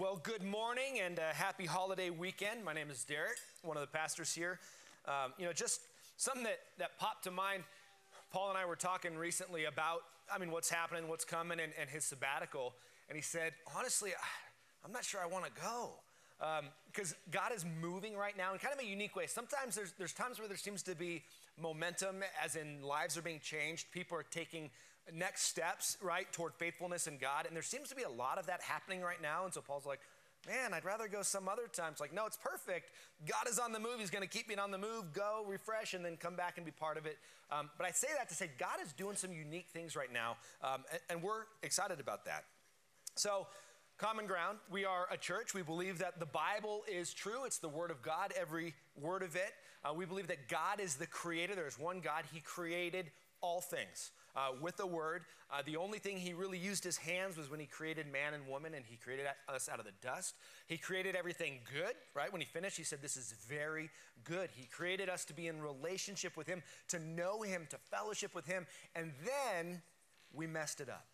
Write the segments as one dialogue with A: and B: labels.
A: Well, good morning and a happy holiday weekend. My name is Derek, one of the pastors here. Um, you know, just something that, that popped to mind. Paul and I were talking recently about, I mean, what's happening, what's coming, and, and his sabbatical. And he said, honestly, I'm not sure I want to go. Because um, God is moving right now in kind of a unique way. Sometimes there's, there's times where there seems to be momentum, as in lives are being changed. People are taking next steps, right, toward faithfulness in God. And there seems to be a lot of that happening right now. And so Paul's like, man, I'd rather go some other times. Like, no, it's perfect. God is on the move. He's going to keep me on the move, go, refresh, and then come back and be part of it. Um, but I say that to say God is doing some unique things right now, um, and, and we're excited about that. So, Common ground. We are a church. We believe that the Bible is true. It's the Word of God, every word of it. Uh, we believe that God is the creator. There is one God. He created all things uh, with a word. Uh, the only thing he really used his hands was when he created man and woman and he created us out of the dust. He created everything good, right? When he finished, he said, This is very good. He created us to be in relationship with him, to know him, to fellowship with him, and then we messed it up.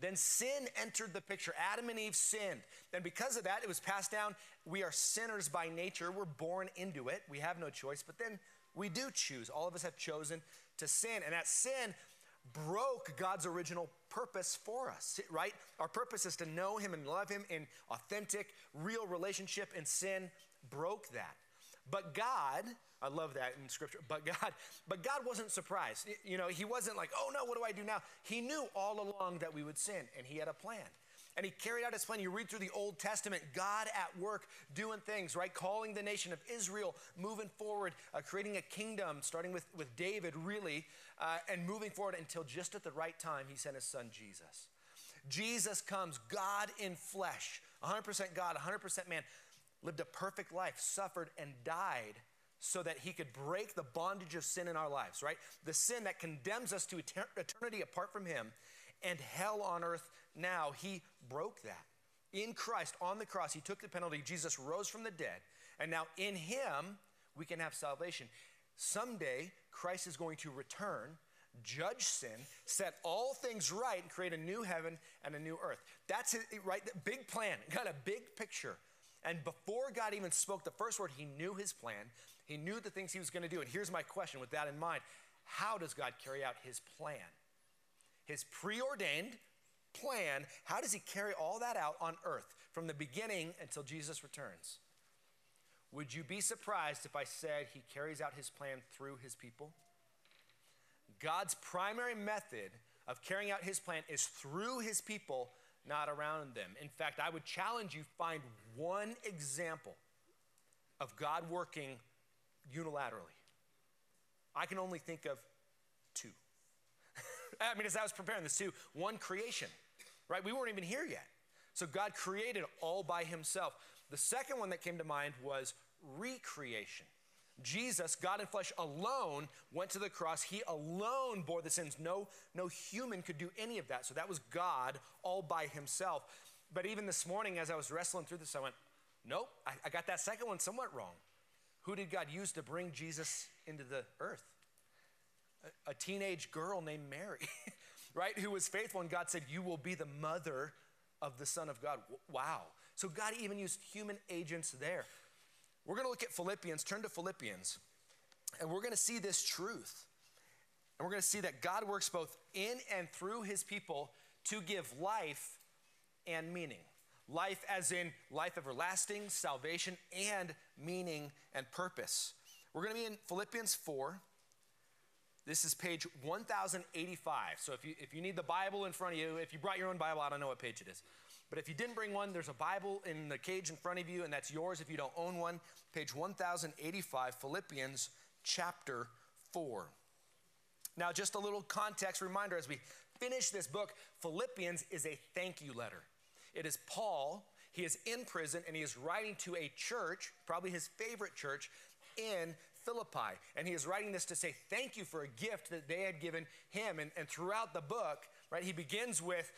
A: Then sin entered the picture. Adam and Eve sinned. And because of that, it was passed down. We are sinners by nature. We're born into it. We have no choice. But then we do choose. All of us have chosen to sin. And that sin broke God's original purpose for us, right? Our purpose is to know Him and love Him in authentic, real relationship, and sin broke that. But God, I love that in scripture, but God, but God wasn't surprised. You know, He wasn't like, oh no, what do I do now? He knew all along that we would sin, and He had a plan and he carried out his plan. You read through the Old Testament, God at work doing things, right? Calling the nation of Israel, moving forward, uh, creating a kingdom, starting with, with David, really, uh, and moving forward until just at the right time, he sent his son Jesus. Jesus comes, God in flesh, 100% God, 100% man, lived a perfect life, suffered, and died so that he could break the bondage of sin in our lives, right? The sin that condemns us to eternity apart from him and hell on earth now. He broke that. In Christ, on the cross, he took the penalty. Jesus rose from the dead. And now in him, we can have salvation. Someday, Christ is going to return, judge sin, set all things right, and create a new heaven and a new earth. That's it, right? Big plan, got a big picture. And before God even spoke the first word, he knew his plan. He knew the things he was going to do. And here's my question with that in mind How does God carry out his plan? his preordained plan, how does he carry all that out on earth from the beginning until Jesus returns? Would you be surprised if I said he carries out his plan through his people? God's primary method of carrying out his plan is through his people, not around them. In fact, I would challenge you find one example of God working unilaterally. I can only think of two. I mean, as I was preparing this too, one creation, right? We weren't even here yet. So God created all by himself. The second one that came to mind was recreation. Jesus, God in flesh alone, went to the cross. He alone bore the sins. No, no human could do any of that. So that was God all by himself. But even this morning, as I was wrestling through this, I went, nope, I, I got that second one somewhat wrong. Who did God use to bring Jesus into the earth? a teenage girl named Mary, right, who was faithful, and God said, You will be the mother of the Son of God. Wow. So God even used human agents there. We're going to look at Philippians, turn to Philippians, and we're going to see this truth. And we're going to see that God works both in and through his people to give life and meaning. Life, as in life everlasting, salvation, and meaning and purpose. We're going to be in Philippians 4. This is page 1085. So if you, if you need the Bible in front of you, if you brought your own Bible, I don't know what page it is. But if you didn't bring one, there's a Bible in the cage in front of you, and that's yours if you don't own one. Page 1085, Philippians chapter 4. Now, just a little context reminder as we finish this book Philippians is a thank you letter. It is Paul, he is in prison, and he is writing to a church, probably his favorite church, in Philippi. And he is writing this to say thank you for a gift that they had given him. And, and throughout the book, right, he begins with,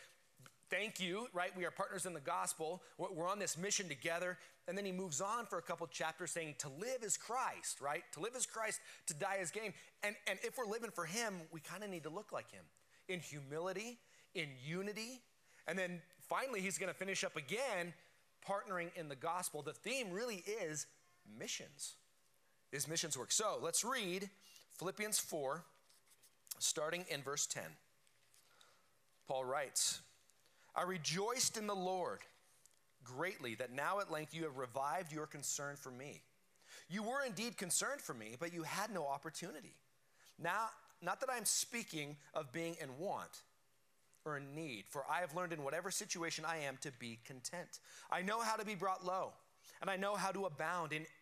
A: thank you, right? We are partners in the gospel. We're on this mission together. And then he moves on for a couple chapters saying, to live is Christ, right? To live is Christ, to die is gain. And, and if we're living for him, we kind of need to look like him in humility, in unity. And then finally, he's going to finish up again partnering in the gospel, the theme really is missions, is missions work. So let's read Philippians 4, starting in verse 10. Paul writes, I rejoiced in the Lord greatly that now at length you have revived your concern for me. You were indeed concerned for me, but you had no opportunity. Now, not that I'm speaking of being in want or in need, for I have learned in whatever situation I am to be content. I know how to be brought low, and I know how to abound in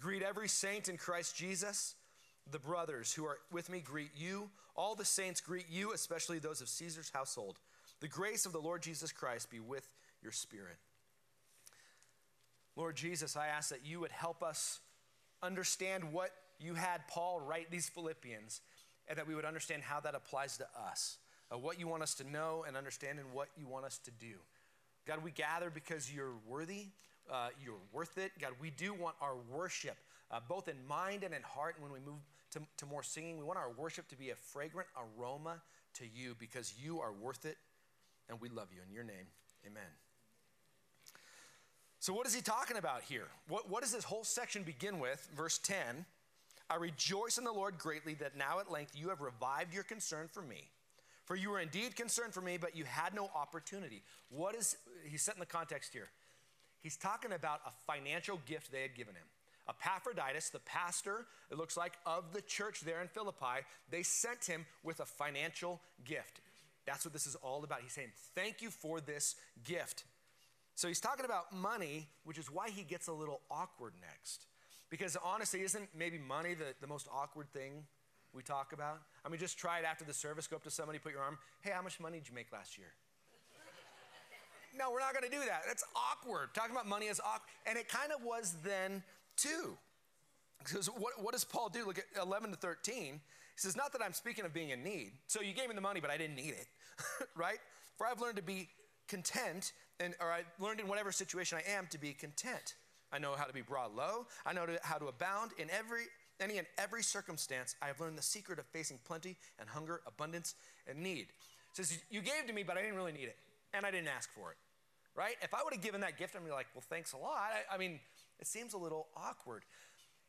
A: Greet every saint in Christ Jesus. The brothers who are with me greet you. All the saints greet you, especially those of Caesar's household. The grace of the Lord Jesus Christ be with your spirit. Lord Jesus, I ask that you would help us understand what you had Paul write these Philippians and that we would understand how that applies to us, uh, what you want us to know and understand, and what you want us to do. God, we gather because you're worthy, uh, you're worth it. God, we do want our worship, uh, both in mind and in heart. And when we move to, to more singing, we want our worship to be a fragrant aroma to you because you are worth it, and we love you. In your name, amen. So, what is he talking about here? What, what does this whole section begin with? Verse 10 I rejoice in the Lord greatly that now at length you have revived your concern for me. For you were indeed concerned for me, but you had no opportunity. What is, he's setting the context here. He's talking about a financial gift they had given him. Epaphroditus, the pastor, it looks like, of the church there in Philippi, they sent him with a financial gift. That's what this is all about. He's saying, Thank you for this gift. So he's talking about money, which is why he gets a little awkward next. Because honestly, isn't maybe money the, the most awkward thing we talk about? I mean, just try it after the service, go up to somebody, put your arm, hey, how much money did you make last year? No, we're not going to do that. That's awkward. Talking about money is awkward. And it kind of was then too. Because what, what does Paul do? Look at 11 to 13. He says, Not that I'm speaking of being in need. So you gave me the money, but I didn't need it, right? For I've learned to be content, and, or I learned in whatever situation I am to be content. I know how to be brought low. I know how to abound in every any and every circumstance. I have learned the secret of facing plenty and hunger, abundance and need. It says you gave to me, but I didn't really need it, and I didn't ask for it. Right? If I would have given that gift, be like, well, thanks a lot. I, I mean, it seems a little awkward.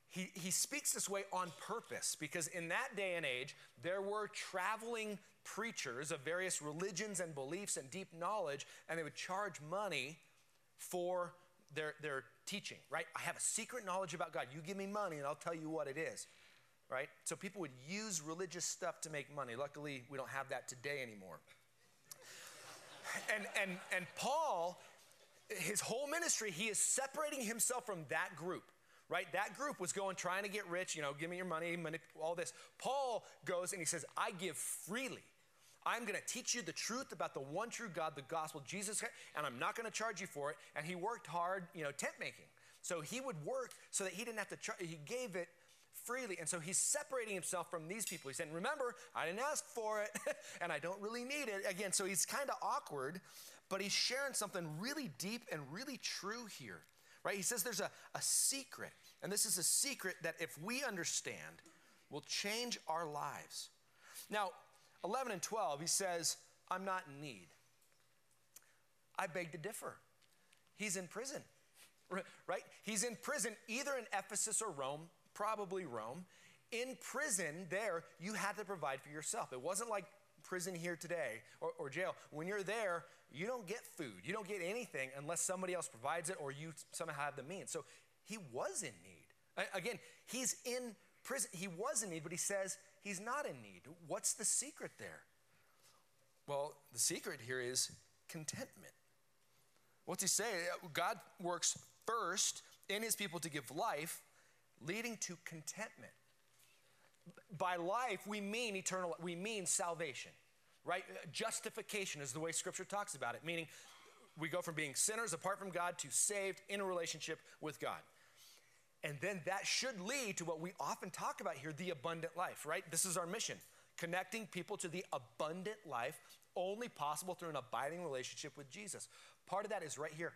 A: He, he speaks this way on purpose because in that day and age, there were traveling preachers of various religions and beliefs and deep knowledge, and they would charge money for their, their teaching, right? I have a secret knowledge about God. You give me money and I'll tell you what it is, right? So people would use religious stuff to make money. Luckily, we don't have that today anymore. And, and, and Paul, his whole ministry, he is separating himself from that group right? That group was going trying to get rich, you know, give me your money, all this. Paul goes and he says, I give freely. I'm going to teach you the truth about the one true God, the gospel, Jesus, and I'm not going to charge you for it. And he worked hard, you know, tent making. So he would work so that he didn't have to charge, he gave it freely. And so he's separating himself from these people. He's saying, Remember, I didn't ask for it and I don't really need it. Again, so he's kind of awkward, but he's sharing something really deep and really true here, right? He says there's a, a secret. And this is a secret that if we understand, will change our lives. Now, 11 and 12, he says, I'm not in need. I beg to differ. He's in prison, right? He's in prison either in Ephesus or Rome, probably Rome. In prison, there, you had to provide for yourself. It wasn't like prison here today or, or jail. When you're there, you don't get food, you don't get anything unless somebody else provides it or you somehow have the means. So he was in need. Again, he's in prison. He was in need, but he says he's not in need. What's the secret there? Well, the secret here is contentment. What's he say? Uh, God works first in his people to give life, leading to contentment. By life, we mean eternal, we mean salvation, right? Justification is the way scripture talks about it, meaning we go from being sinners apart from God to saved in a relationship with God. And then that should lead to what we often talk about here the abundant life, right? This is our mission connecting people to the abundant life only possible through an abiding relationship with Jesus. Part of that is right here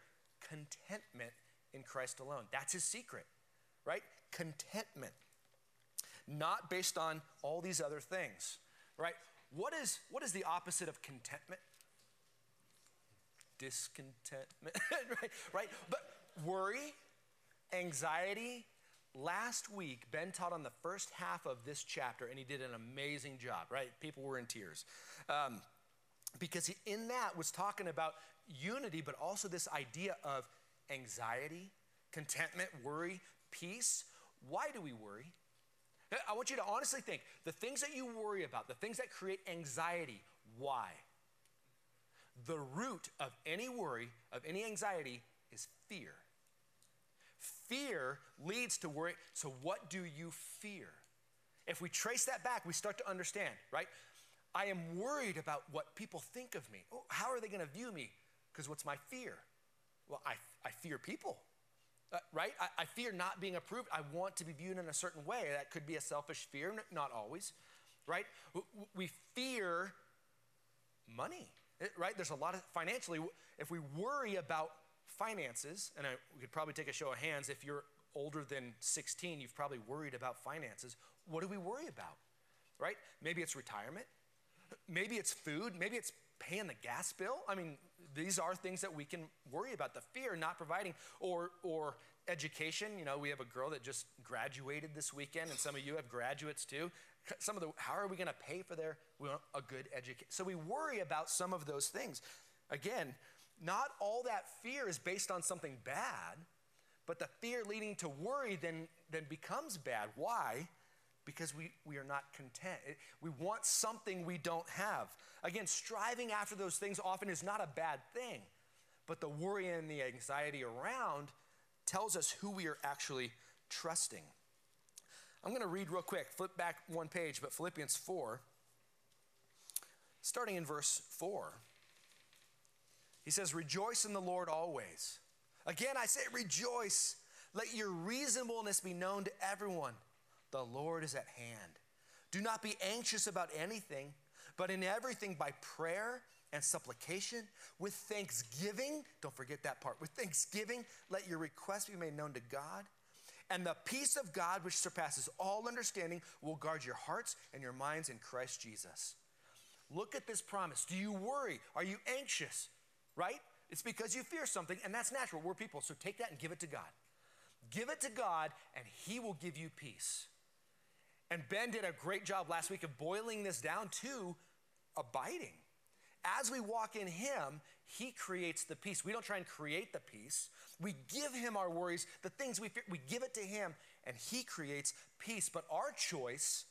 A: contentment in Christ alone. That's his secret, right? Contentment. Not based on all these other things, right? What is, what is the opposite of contentment? Discontentment, right? right? But worry, anxiety. Last week, Ben taught on the first half of this chapter, and he did an amazing job, right? People were in tears. Um, because he, in that was talking about unity, but also this idea of anxiety, contentment, worry, peace. Why do we worry? I want you to honestly think the things that you worry about, the things that create anxiety, why? The root of any worry, of any anxiety, is fear. Fear leads to worry. So, what do you fear? If we trace that back, we start to understand, right? I am worried about what people think of me. Oh, how are they going to view me? Because what's my fear? Well, I, I fear people, uh, right? I, I fear not being approved. I want to be viewed in a certain way. That could be a selfish fear, not always, right? We fear money, right? There's a lot of financially, if we worry about finances, and I, we could probably take a show of hands if you're older than 16, you've probably worried about finances. What do we worry about, right? Maybe it's retirement. Maybe it's food. Maybe it's paying the gas bill. I mean, these are things that we can worry about. The fear not providing, or or education. You know, we have a girl that just graduated this weekend, and some of you have graduates too. Some of the how are we going to pay for their a good education? So we worry about some of those things. Again, not all that fear is based on something bad, but the fear leading to worry then then becomes bad. Why? Because we, we are not content. We want something we don't have. Again, striving after those things often is not a bad thing, but the worry and the anxiety around tells us who we are actually trusting. I'm going to read real quick, flip back one page, but Philippians 4, starting in verse 4. He says, Rejoice in the Lord always. Again, I say, rejoice. Let your reasonableness be known to everyone. The Lord is at hand. Do not be anxious about anything, but in everything by prayer and supplication with thanksgiving. Don't forget that part. With thanksgiving, let your requests be made known to God. And the peace of God, which surpasses all understanding, will guard your hearts and your minds in Christ Jesus. Look at this promise. Do you worry? Are you anxious? Right? It's because you fear something, and that's natural. We're people. So take that and give it to God. Give it to God, and He will give you peace. And Ben did a great job last week of boiling this down to abiding. As we walk in Him, He creates the peace. We don't try and create the peace. We give Him our worries, the things we fear, we give it to Him, and He creates peace. But our choice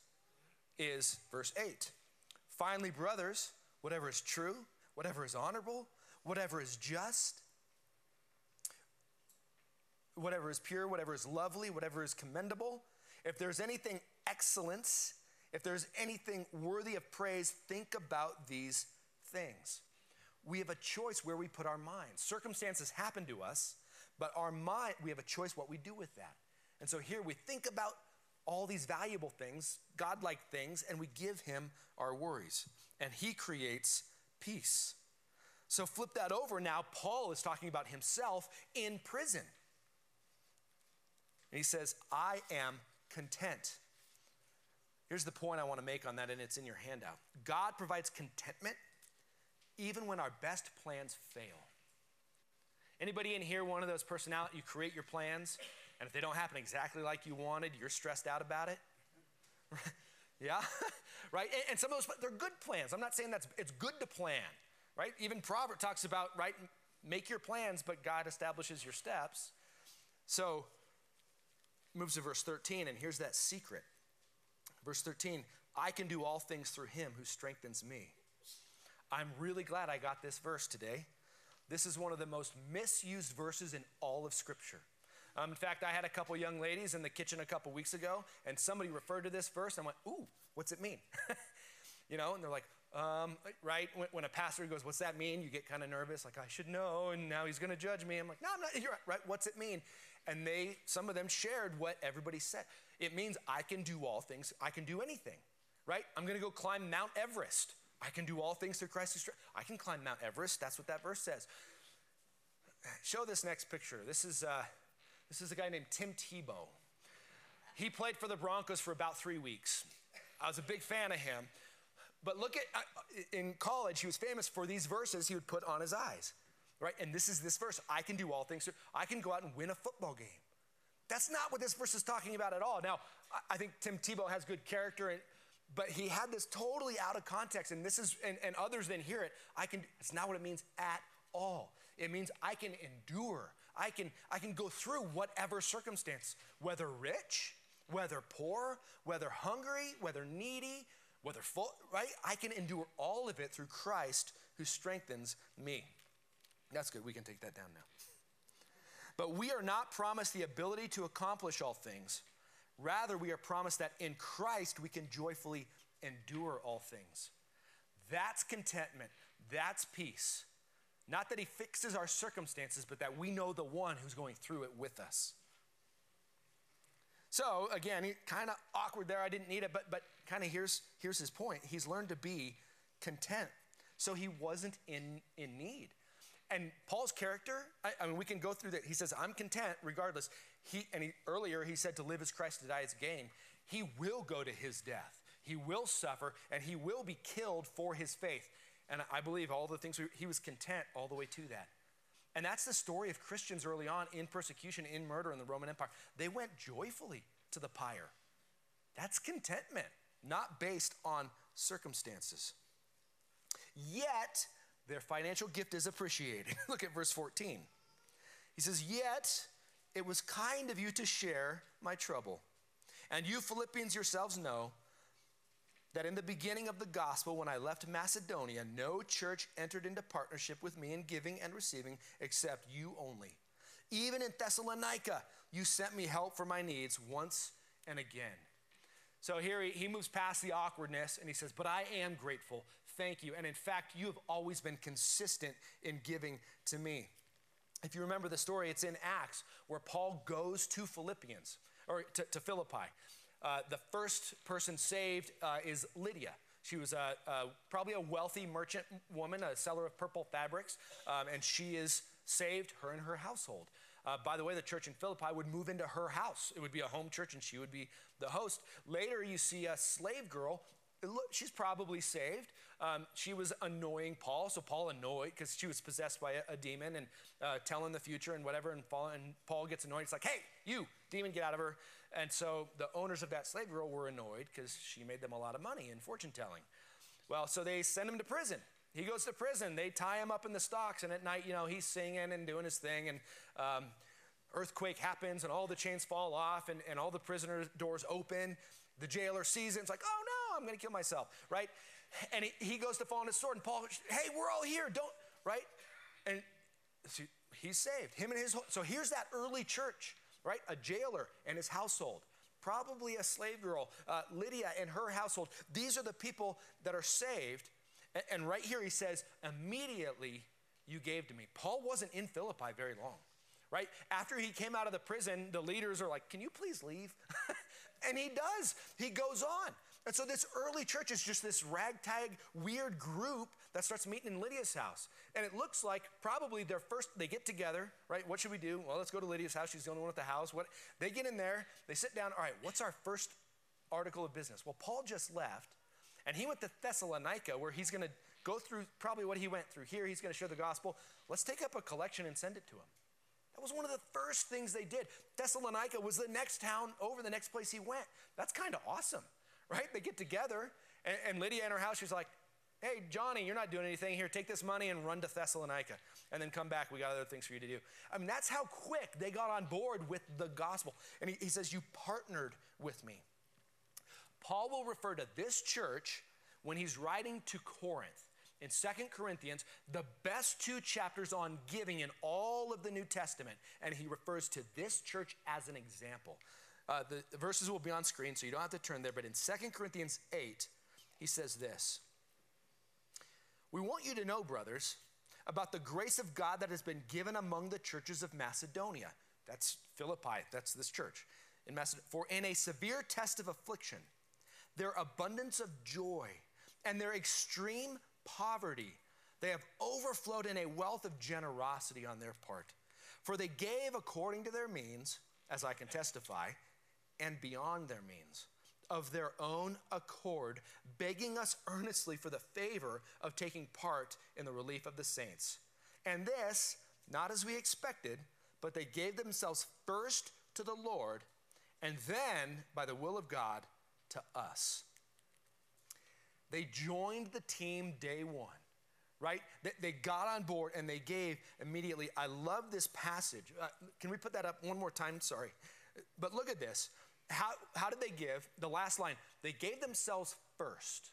A: is verse 8. Finally, brothers, whatever is true, whatever is honorable, whatever is just, whatever is pure, whatever is lovely, whatever is commendable, if there's anything excellence, if there's anything worthy of praise, think about these things. We have a choice where we put our minds. Circumstances happen to us, but our mind, we have a choice what we do with that. And so here we think about all these valuable things, godlike things, and we give him our worries. And he creates peace. So flip that over now. Paul is talking about himself in prison. And he says, I am content. Here's the point I want to make on that, and it's in your handout. God provides contentment even when our best plans fail. Anybody in here one of those personality you create your plans and if they don't happen exactly like you wanted, you're stressed out about it? yeah? right? And, and, some of those they're good plans. I'm not saying that's it's good to plan. right? Even Proverb talks about, right, make your plans, but God establishes your steps. So, moves to verse 13, and here's that secret. Verse 13, I can do all things through him who strengthens me. I'm really glad I got this verse today. This is one of the most misused verses in all of Scripture. Um, in fact, I had a couple young ladies in the kitchen a couple weeks ago, and somebody referred to this verse, and I went, Ooh, what's it mean? you know, and they're like, um, right? When, when, a pastor goes, What's that mean? You get kind of nervous, like, I should know, and now he's going to judge me. I'm like, No, I'm not. You're right, right. What's it mean? And they, some of them shared what everybody said. It means I can do all things, I can do anything, right? I'm going to go climb Mount Everest. I can do all things through Christ who strengthens. I can climb Mount Everest. That's what that verse says. Show this next picture. This is, uh, this is a guy named Tim Tebow. He played for the Broncos for about three weeks. I was a big fan of him. But look at, uh, in college, he was famous for these verses he would put on his eyes, right? And this is this verse I can do all things. I can go out and win a football game. That's not what this verse is talking about at all. Now, I think Tim Tebow has good character, but he had this totally out of context, and this is, and, and others then hear it. I can, it's not what it means at all. It means I can endure. I can, I can go through whatever circumstance, whether rich, whether poor, whether hungry, whether needy, whether full, right? I can endure all of it through Christ who strengthens me. That's good. We can take that down now. But we are not promised the ability to accomplish all things. Rather, we are promised that in Christ we can joyfully endure all things. That's contentment. That's peace. Not that he fixes our circumstances, but that we know the one who's going through it with us. So again, kind of awkward there. I didn't need it, but but kind of here's here's his point. He's learned to be content, so he wasn't in in need. And Paul's character, I, I mean, we can go through that. He says, "I'm content regardless." He and he, earlier he said, "To live is Christ, to die is gain." He will go to his death. He will suffer, and he will be killed for his faith. And I believe all the things he was content all the way to that. And that's the story of Christians early on in persecution, in murder in the Roman Empire. They went joyfully to the pyre. That's contentment, not based on circumstances. Yet, their financial gift is appreciated. Look at verse 14. He says, Yet it was kind of you to share my trouble. And you Philippians yourselves know that in the beginning of the gospel, when I left Macedonia, no church entered into partnership with me in giving and receiving except you only. Even in Thessalonica, you sent me help for my needs once and again. So here he, he moves past the awkwardness and he says, But I am grateful. Thank you. And in fact, you have always been consistent in giving to me. If you remember the story, it's in Acts where Paul goes to Philippians or to, to Philippi. Uh, the first person saved uh, is Lydia. She was a, a, probably a wealthy merchant woman, a seller of purple fabrics, um, and she is saved, her and her household. Uh, by the way, the church in Philippi would move into her house. It would be a home church, and she would be the host. Later, you see a slave girl. She's probably saved. Um, she was annoying Paul, so Paul annoyed because she was possessed by a, a demon and uh, telling the future and whatever. And Paul, and Paul gets annoyed. It's like, hey, you, demon, get out of her. And so the owners of that slave girl were annoyed because she made them a lot of money in fortune telling. Well, so they send him to prison. He goes to prison. They tie him up in the stocks, and at night, you know, he's singing and doing his thing. And um, earthquake happens, and all the chains fall off, and, and all the prisoner doors open. The jailer sees it. It's like, oh no, I'm going to kill myself, right? And he, he goes to fall on his sword, and Paul, hey, we're all here. Don't, right? And he's saved. Him and his. So here's that early church right? A jailer and his household. Probably a slave girl, uh, Lydia and her household. These are the people that are saved. And, and right here he says, immediately you gave to me. Paul wasn't in Philippi very long, right? After he came out of the prison, the leaders are like, can you please leave? and he does. He goes on. And so this early church is just this ragtag, weird group that starts meeting in Lydia's house. And it looks like probably their first, they get together, right? What should we do? Well, let's go to Lydia's house. She's the only one at the house. What? They get in there, they sit down. All right, what's our first article of business? Well, Paul just left, and he went to Thessalonica, where he's going to go through probably what he went through here. He's going to share the gospel. Let's take up a collection and send it to him. That was one of the first things they did. Thessalonica was the next town over, the next place he went. That's kind of awesome right? They get together, and, and Lydia in her house, she's like, Hey, Johnny, you're not doing anything here. Take this money and run to Thessalonica and then come back. We got other things for you to do. I mean, that's how quick they got on board with the gospel. And he, he says, You partnered with me. Paul will refer to this church when he's writing to Corinth in Second Corinthians, the best two chapters on giving in all of the New Testament. And he refers to this church as an example. Uh, the, the verses will be on screen, so you don't have to turn there. But in Second Corinthians 8, he says this We want you to know, brothers, about the grace of God that has been given among the churches of Macedonia. That's Philippi, that's this church. In Macedonia. For in a severe test of affliction, their abundance of joy and their extreme poverty, they have overflowed in a wealth of generosity on their part. For they gave according to their means, as I can testify, and beyond their means, of their own accord, begging us earnestly for the favor of taking part in the relief of the saints. And this, not as we expected, but they gave themselves first to the Lord, and then, by the will of God, to us. They joined the team day one, right? They, got on board and they gave immediately. I love this passage. Uh, can we put that up one more time? Sorry. But look at this. How, how did they give? The last line they gave themselves first,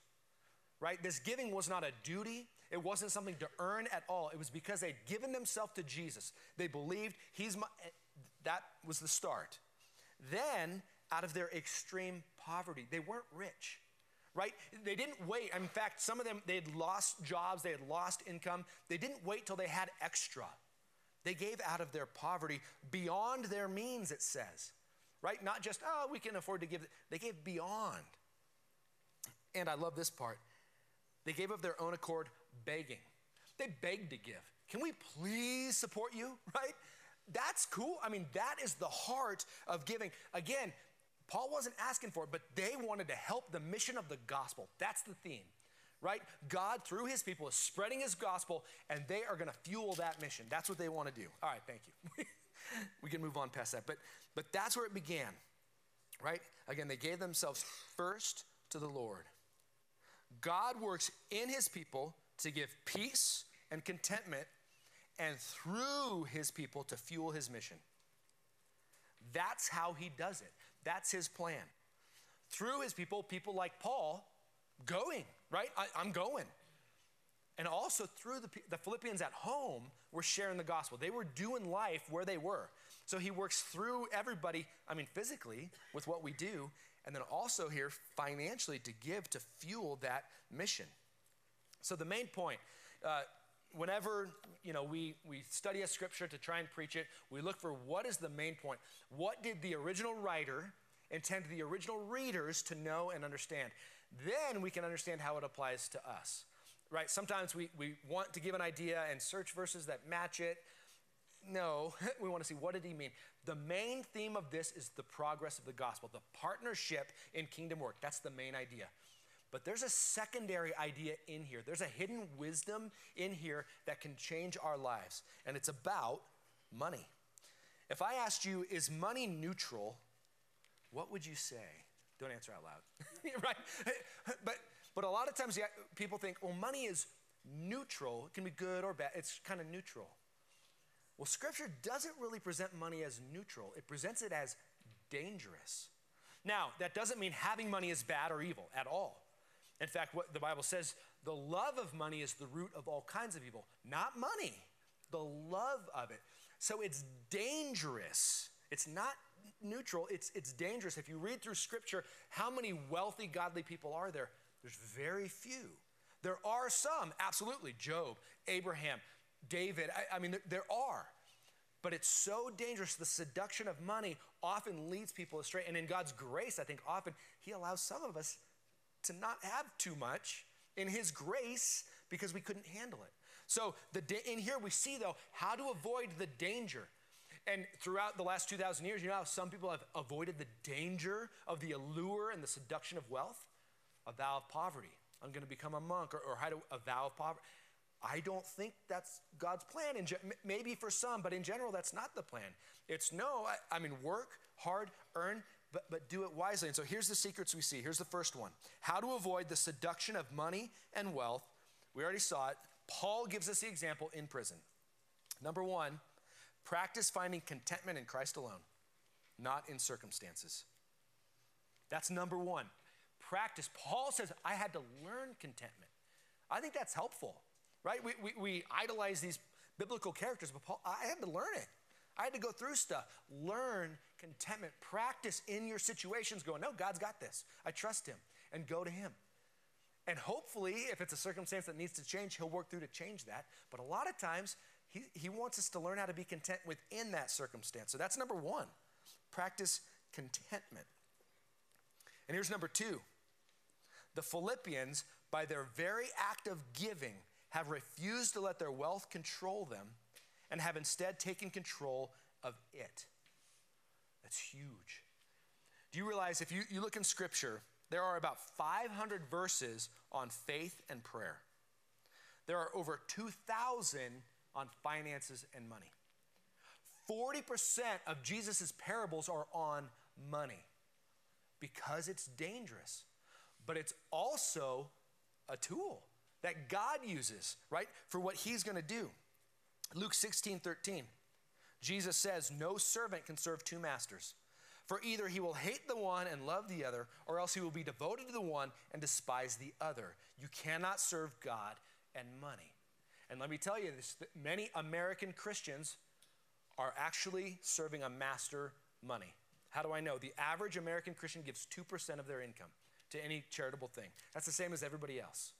A: right? This giving was not a duty, it wasn't something to earn at all. It was because they'd given themselves to Jesus. They believed he's my, that was the start. Then, out of their extreme poverty, they weren't rich right? They didn't wait. In fact, some of them, they had lost jobs, they had lost income. They didn't wait till they had extra. They gave out of their poverty beyond their means, it says, right? Not just, oh, we can afford to give. They gave beyond. And I love this part. They gave of their own accord, begging. They begged to give. Can we please support you, right? That's cool. I mean, that is the heart of giving. Again, Paul wasn't asking for it, but they wanted to help the mission of the gospel. That's the theme, right? God, through his people, is spreading his gospel, and they are going to fuel that mission. That's what they want to do. All right, thank you. we can move on past that. But, but that's where it began, right? Again, they gave themselves first to the Lord. God works in his people to give peace and contentment, and through his people to fuel his mission. That's how he does it. That's his plan. Through his people, people like Paul, going, right? I, am going. And also through the, the Philippians at home were sharing the gospel. They were doing life where they were. So he works through everybody, I mean, physically with what we do, and then also here financially to give to fuel that mission. So the main point, uh, whenever you know we, we study a scripture to try and preach it we look for what is the main point what did the original writer intend the original readers to know and understand then we can understand how it applies to us right sometimes we, we want to give an idea and search verses that match it no we want to see what did he mean the main theme of this is the progress of the gospel the partnership in kingdom work that's the main idea but there's a secondary idea in here. There's a hidden wisdom in here that can change our lives, and it's about money. If I asked you, is money neutral? What would you say? Don't answer out loud, right? But, but a lot of times people think, well, money is neutral. It can be good or bad. It's kind of neutral. Well, Scripture doesn't really present money as neutral, it presents it as dangerous. Now, that doesn't mean having money is bad or evil at all. In fact, what the Bible says, the love of money is the root of all kinds of evil. Not money, the love of it. So it's dangerous. It's not neutral, it's, it's dangerous. If you read through scripture, how many wealthy, godly people are there? There's very few. There are some, absolutely. Job, Abraham, David. I, I mean, there, there are. But it's so dangerous. The seduction of money often leads people astray. And in God's grace, I think often He allows some of us to not have too much in His grace because we couldn't handle it. So the in here we see though how to avoid the danger. And throughout the last 2,000 years, you know how some people have avoided the danger of the allure and the seduction of wealth? A vow of poverty. I'm going to become a monk, or, or how to a vow of poverty. I don't think that's God's plan. In, maybe for some, but in general, that's not the plan. It's no, I, I mean, work hard, earn, but, but do it wisely. And so here's the secrets we see. Here's the first one how to avoid the seduction of money and wealth We already saw it. Paul gives us the example in prison. Number one, practice finding contentment in Christ alone, not in circumstances. That's number one. Practice. Paul says, I had to learn contentment. I think that's helpful, right? We, we, we idolize these biblical characters, but Paul, I had to learn it. I had to go through stuff. Learn contentment. Practice in your situations going, no, God's got this. I trust Him. And go to Him. And hopefully, if it's a circumstance that needs to change, He'll work through to change that. But a lot of times, He, he wants us to learn how to be content within that circumstance. So that's number one. Practice contentment. And here's number two the Philippians, by their very act of giving, have refused to let their wealth control them and have instead taken control of it. That's huge. Do you realize if you, you look in Scripture, there are about 500 verses on faith and prayer? There are over 2,000 on finances and money. 40% of Jesus' parables are on money because it's dangerous, but it's also a tool that God uses, right, for what he's going to do. Luke 16 13, Jesus says, No servant can serve two masters. For either he will hate the one and love the other, or else he will be devoted to the one and despise the other. You cannot serve God and money. And let me tell you this many American Christians are actually serving a master money. How do I know? The average American Christian gives 2% of their income to any charitable thing. That's the same as everybody else.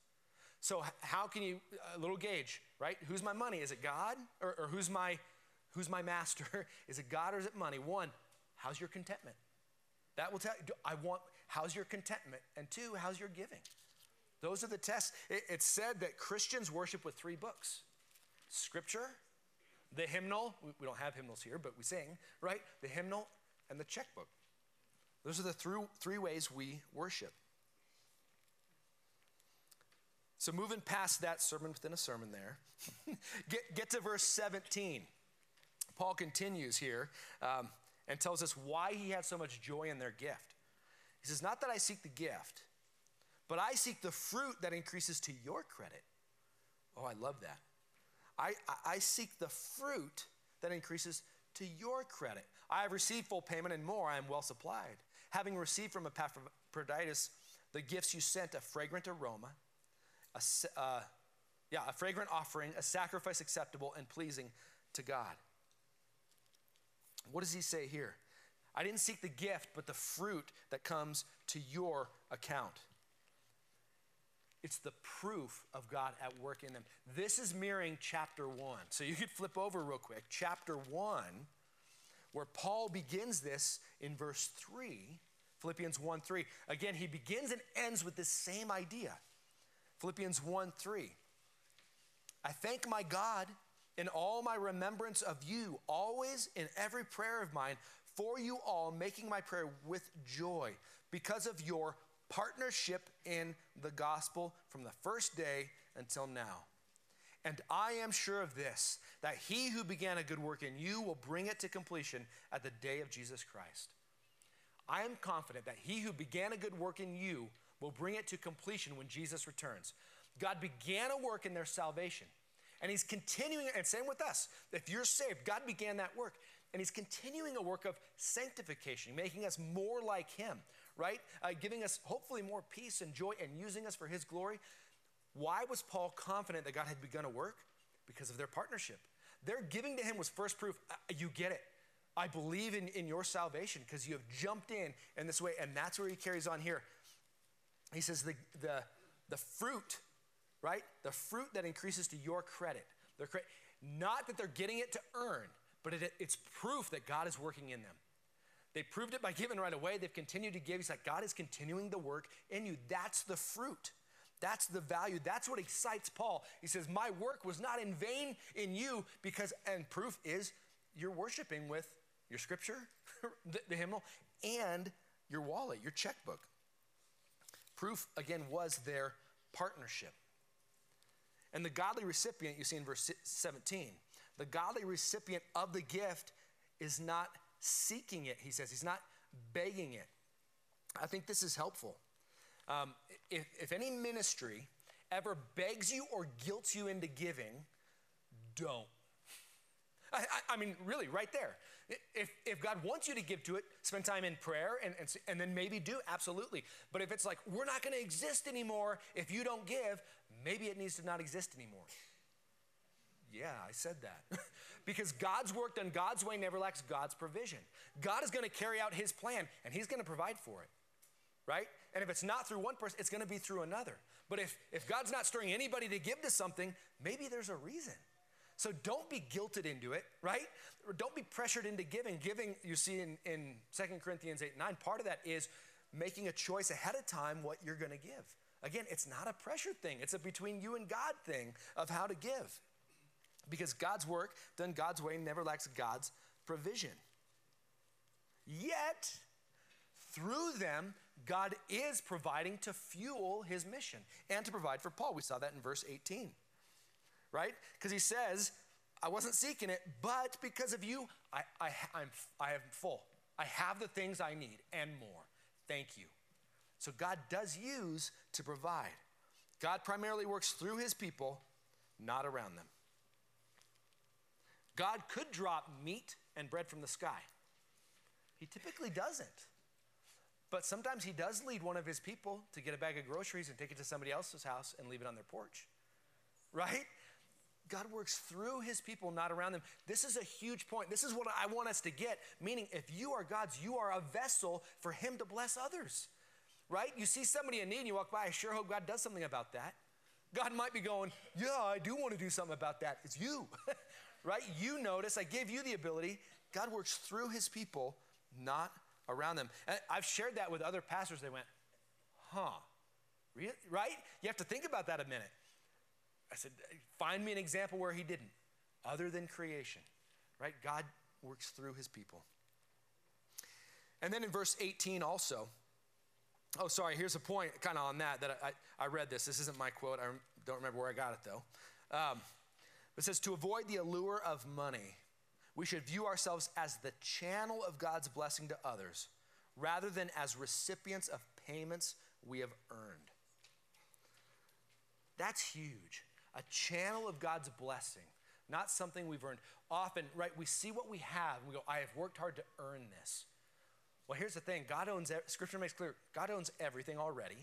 A: So how can you a little gauge, right? Who's my money? Is it God or, or who's my who's my master? is it God or is it money? One, how's your contentment? That will tell. I want how's your contentment, and two, how's your giving? Those are the tests. It, it's said that Christians worship with three books: Scripture, the hymnal. We, we don't have hymnals here, but we sing, right? The hymnal and the checkbook. Those are the three, three ways we worship. So, moving past that sermon within a sermon there, get, get to verse 17. Paul continues here um, and tells us why he had so much joy in their gift. He says, Not that I seek the gift, but I seek the fruit that increases to your credit. Oh, I love that. I, I, I seek the fruit that increases to your credit. I have received full payment and more, I am well supplied. Having received from Epaphroditus the gifts you sent, a fragrant aroma, a, uh, yeah, a fragrant offering, a sacrifice acceptable and pleasing to God. What does he say here? I didn't seek the gift, but the fruit that comes to your account. It's the proof of God at work in them. This is mirroring chapter one. So you could flip over real quick. Chapter one, where Paul begins this in verse three, Philippians 1 3. Again, he begins and ends with this same idea. Philippians 1 3. I thank my God in all my remembrance of you, always in every prayer of mine, for you all, making my prayer with joy because of your partnership in the gospel from the first day until now. And I am sure of this, that he who began a good work in you will bring it to completion at the day of Jesus Christ. I am confident that he who began a good work in you will bring it to completion when Jesus returns. God began a work in their salvation, and He's continuing, and same with us. If you're saved, God began that work, and He's continuing a work of sanctification, making us more like Him, right? Uh, giving us hopefully more peace and joy and using us for His glory. Why was Paul confident that God had begun a work? Because of their partnership. Their giving to Him was first proof uh, you get it. I believe in, in your salvation because you have jumped in in this way, and that's where he carries on here. He says, the, the, the fruit, right? The fruit that increases to your credit. Their cre- not that they're getting it to earn, but it, it's proof that God is working in them. They proved it by giving right away. They've continued to give. He's like, God is continuing the work in you. That's the fruit. That's the value. That's what excites Paul. He says, My work was not in vain in you because, and proof is you're worshiping with your scripture, the, the hymnal, and your wallet, your checkbook. Proof, again, was their partnership. And the godly recipient, you see in verse 17, the godly recipient of the gift is not seeking it, he says. He's not begging it. I think this is helpful. Um, if, if any ministry ever begs you or guilts you into giving, don't. I, I, I, mean, really, right there. If, if God wants you to give to it, spend time in prayer and, and, and then maybe do, absolutely. But if it's like, we're not going to exist anymore if you don't give, maybe it needs to not exist anymore. Yeah, I said that. because God's work done God's way never lacks God's provision. God is going to carry out his plan and he's going to provide for it, right? And if it's not through one person, it's going to be through another. But if, if God's not stirring anybody to give to something, maybe there's a reason. So don't be guilted into it, right? Don't be pressured into giving. Giving, you see in, in 2 Corinthians 8 9, part of that is making a choice ahead of time what you're going to give. Again, it's not a pressure thing, it's a between you and God thing of how to give. Because God's work, done God's way, never lacks God's provision. Yet, through them, God is providing to fuel his mission and to provide for Paul. We saw that in verse 18, right? Because he says, I wasn't seeking it, but because of you, I, I, I'm, I am full. I have the things I need and more. Thank you. So God does use to provide. God primarily works through his people, not around them. God could drop meat and bread from the sky. He typically doesn't. But sometimes he does lead one of his people to get a bag of groceries and take it to somebody else's house and leave it on their porch. Right? God works through his people, not around them. This is a huge point. This is what I want us to get. Meaning, if you are God's, you are a vessel for him to bless others. Right? You see somebody in need and you walk by, I sure hope God does something about that. God might be going, Yeah, I do want to do something about that. It's you. right? You notice, I gave you the ability. God works through his people, not around them. And I've shared that with other pastors. They went, huh, really? right? You have to think about that a minute. I said, find me an example where he didn't, other than creation, right? God works through his people. And then in verse 18 also, oh, sorry, here's a point kind of on that that I, I, read this. This isn't my quote. I don't remember where I got it though. Um, it says, to avoid the allure of money we should view ourselves as the channel of God's blessing to others rather than as recipients of payments we have earned. That's huge. A channel of God's blessing, not something we've earned. Often, right, we see what we have and we go, I have worked hard to earn this. Well, here's the thing God owns, Scripture makes clear, God owns everything already.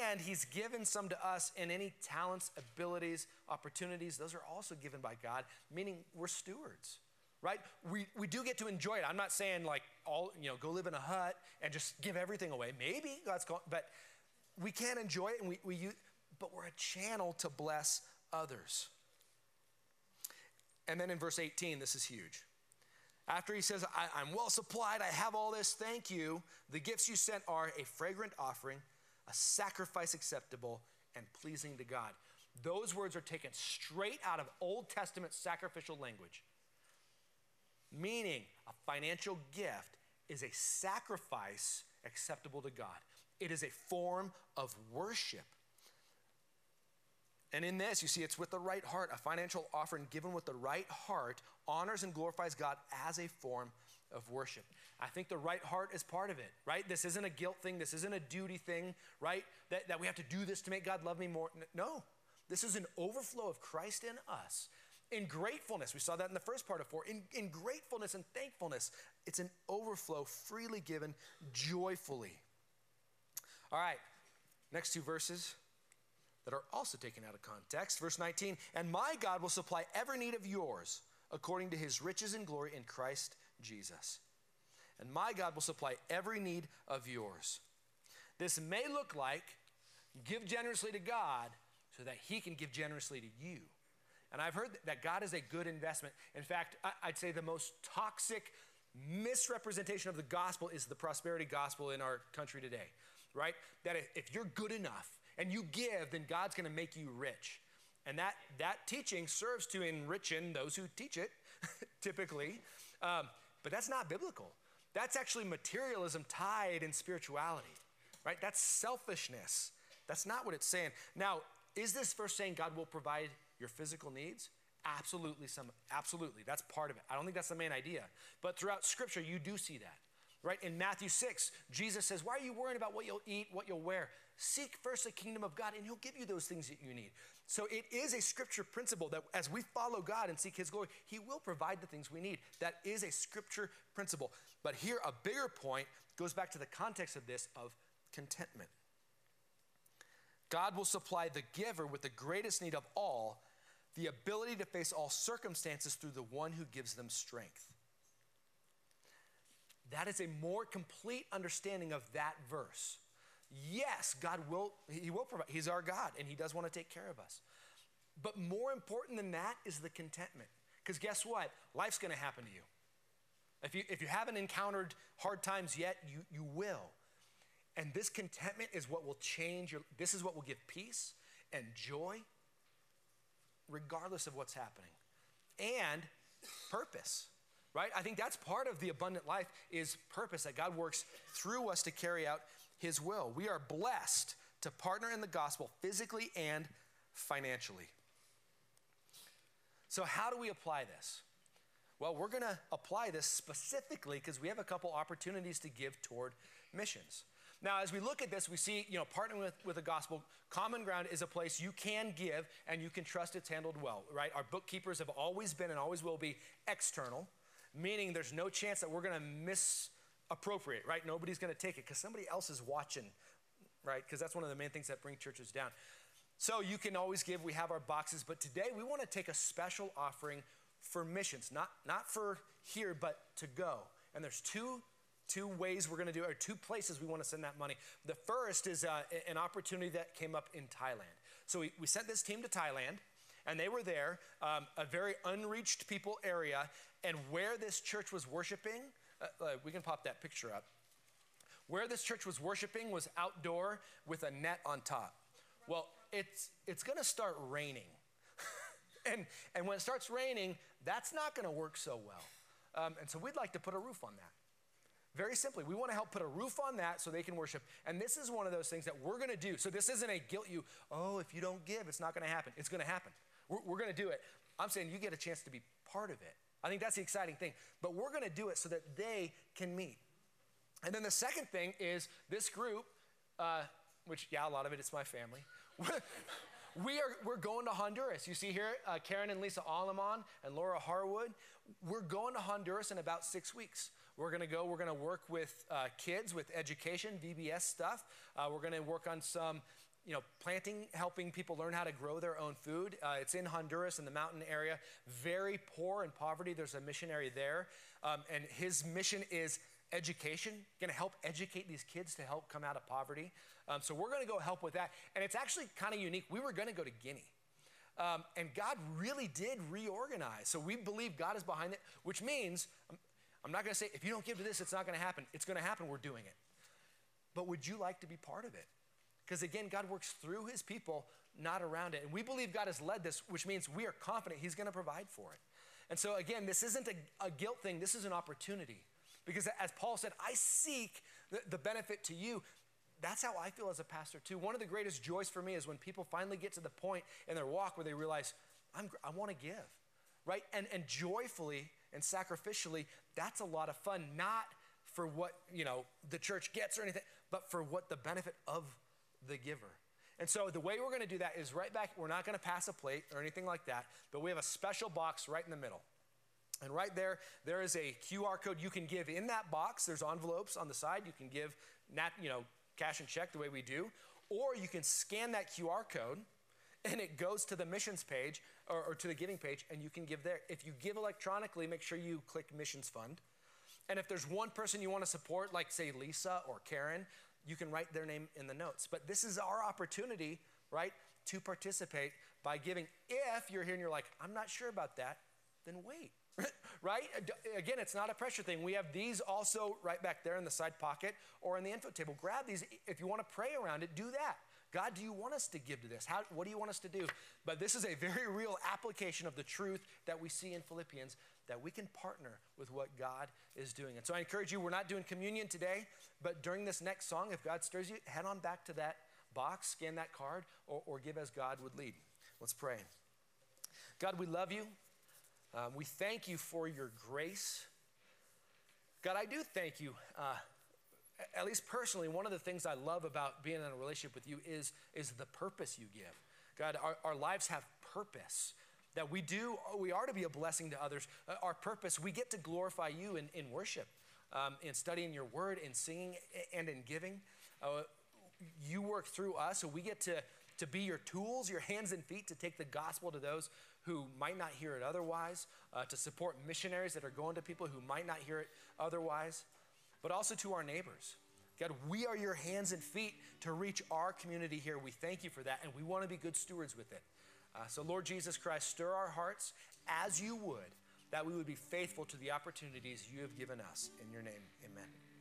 A: And He's given some to us in any talents, abilities, opportunities. Those are also given by God, meaning we're stewards right? We, we do get to enjoy it. I'm not saying like all, you know, go live in a hut and just give everything away. Maybe God's called, but we can enjoy it and we, we use, but we're a channel to bless others. And then in verse 18, this is huge. After he says, I, am well supplied, I have all this, thank you, the gifts you sent are a fragrant offering, a sacrifice acceptable and pleasing to God. Those words are taken straight out of Old Testament sacrificial language meaning a financial gift is a sacrifice acceptable to God. It is a form of worship. And in this, you see, it's with the right heart. A financial offering given with the right heart honors and glorifies God as a form of worship. I think the right heart is part of it, right? This isn't a guilt thing. This isn't a duty thing, right? That, that we have to do this to make God love me more. No, this is an overflow of Christ in us in gratefulness. We saw that in the first part of four. In, in gratefulness and thankfulness, it's an overflow freely given joyfully. All right, next two verses that are also taken out of context. Verse 19, and my God will supply every need of yours according to his riches and glory in Christ Jesus. And my God will supply every need of yours. This may look like give generously to God so that he can give generously to you. And I've heard that God is a good investment. In fact, I'd say the most toxic misrepresentation of the gospel is the prosperity gospel in our country today, right? That if you're good enough and you give, then God's going to make you rich. And that, that teaching serves to enrichen those who teach it, typically. Um, but that's not biblical. That's actually materialism tied in spirituality, right? That's selfishness. That's not what it's saying. Now, is this verse saying God will provide your physical needs? Absolutely, some absolutely. That's part of it. I don't think that's the main idea. But throughout scripture, you do see that. Right? In Matthew 6, Jesus says, Why are you worrying about what you'll eat, what you'll wear? Seek first the kingdom of God, and He'll give you those things that you need. So it is a scripture principle that as we follow God and seek His glory, He will provide the things we need. That is a scripture principle. But here, a bigger point goes back to the context of this of contentment. God will supply the giver with the greatest need of all the ability to face all circumstances through the one who gives them strength. That is a more complete understanding of that verse. Yes, God will, He will provide. He's our God and He does want to take care of us. But more important than that is the contentment. Because guess what? Life's going to happen to you. If you, if you haven't encountered hard times yet, you, you will. And this contentment is what will change your, this is what will give peace and joy, regardless of what's happening. And purpose, right? I think that's part of the abundant life is purpose, that God works through us to carry out his will. We are blessed to partner in the gospel physically and financially. So, how do we apply this? Well, we're going to apply this specifically because we have a couple opportunities to give toward missions. Now, as we look at this, we see, you know, partnering with, with the gospel, Common Ground is a place you can give and you can trust it's handled well, right? Our bookkeepers have always been and always will be external, meaning there's no chance that we're going to misappropriate, right? Nobody's going to take it because somebody else is watching, right? Because that's one of the main things that bring churches down. So you can always give. We have our boxes, but today we want to take a special offering for missions, not, not for here, but to go. And there's two two ways we're going to do it, or two places we want to send that money. The first is uh, an opportunity that came up in Thailand. So we, we sent this team to Thailand, and they were there, um, a very unreached people area, and where this church was worshiping, uh, uh, we can pop that picture up. Where this church was worshiping was outdoor with a net on top. Well, it's, it's going to start raining. and, and when it starts raining, that's not going to work so well. Um, and so we'd like to put a roof on that. Very simply, we want to help put a roof on that so they can worship. And this is one of those things that we're going to do. So this isn't a guilt you, oh, if you don't give, it's not going to happen. It's going to happen. We're, we're going to do it. I'm saying you get a chance to be part of it. I think that's the exciting thing. But we're going to do it so that they can meet. And then the second thing is this group, uh, which, yeah, a lot of it, it's my family. we are we're going to Honduras. You see here, uh, Karen and Lisa Alamon and Laura Harwood. We're going to Honduras in about six weeks. We're going to go, we're going to work with uh, kids with education, VBS stuff. Uh, we're going to work on some you know, planting, helping people learn how to grow their own food. Uh, it's in Honduras in the mountain area, very poor and poverty. There's a missionary there, um, and his mission is education, going to help educate these kids to help come out of poverty. Um, so we're going to go help with that, and it's actually kind of unique. We were going to go to Guinea. Um, and God really did reorganize. So we believe God is behind it, which means um, I'm not going to say, if you don't give to this, it's not going to happen. It's going to happen. We're doing it. But would you like to be part of it? Because again, God works through his people, not around it. And we believe God has led this, which means we are confident he's going to provide for it. And so again, this isn't a, a guilt thing, this is an opportunity. Because as Paul said, I seek the, the benefit to you. That's how I feel as a pastor, too. One of the greatest joys for me is when people finally get to the point in their walk where they realize, I'm, I want to give, right? And, and joyfully and sacrificially, that's a lot of fun, not for what, you know, the church gets or anything, but for what the benefit of the giver. And so the way we're going to do that is right back, we're not going to pass a plate or anything like that, but we have a special box right in the middle. And right there, there is a QR code you can give in that box. There's envelopes on the side. You can give, nat, you know, cash and check the way we do, or you can scan that QR code and it goes to the missions page or, or, to the giving page and you can give there. If you give electronically, make sure you click missions fund. And if there's one person you want to support, like say Lisa or Karen, you can write their name in the notes. But this is our opportunity, right, to participate by giving. If you're here and you're like, I'm not sure about that, then wait. right? Again, it's not a pressure thing. We have these also right back there in the side pocket or in the info table. Grab these. If you want to pray around it, do that. God, do you want us to give to this? How, what do you want us to do? But this is a very real application of the truth that we see in Philippians that we can partner with what God is doing. And so I encourage you, we're not doing communion today, but during this next song, if God stirs you, head on back to that box, scan that card, or, or give as God would lead. Let's pray. God, we love you. Um, we thank you for your grace. God, I do thank you. Uh, at least personally, one of the things I love about being in a relationship with you is, is the purpose you give. God, our, our lives have purpose. That we do, we are to be a blessing to others. Uh, our purpose, we get to glorify you in, in worship, um, in studying your word, in singing, and in giving. Uh, you work through us, so we get to, to be your tools, your hands and feet to take the gospel to those who might not hear it otherwise, uh, to support missionaries that are going to people who might not hear it otherwise, but also to our neighbors. God, we are your hands and feet to reach our community here. We thank you for that, and we want to be good stewards with it. Uh, so, Lord Jesus Christ, stir our hearts as you would, that we would be faithful to the opportunities you have given us. In your name, amen.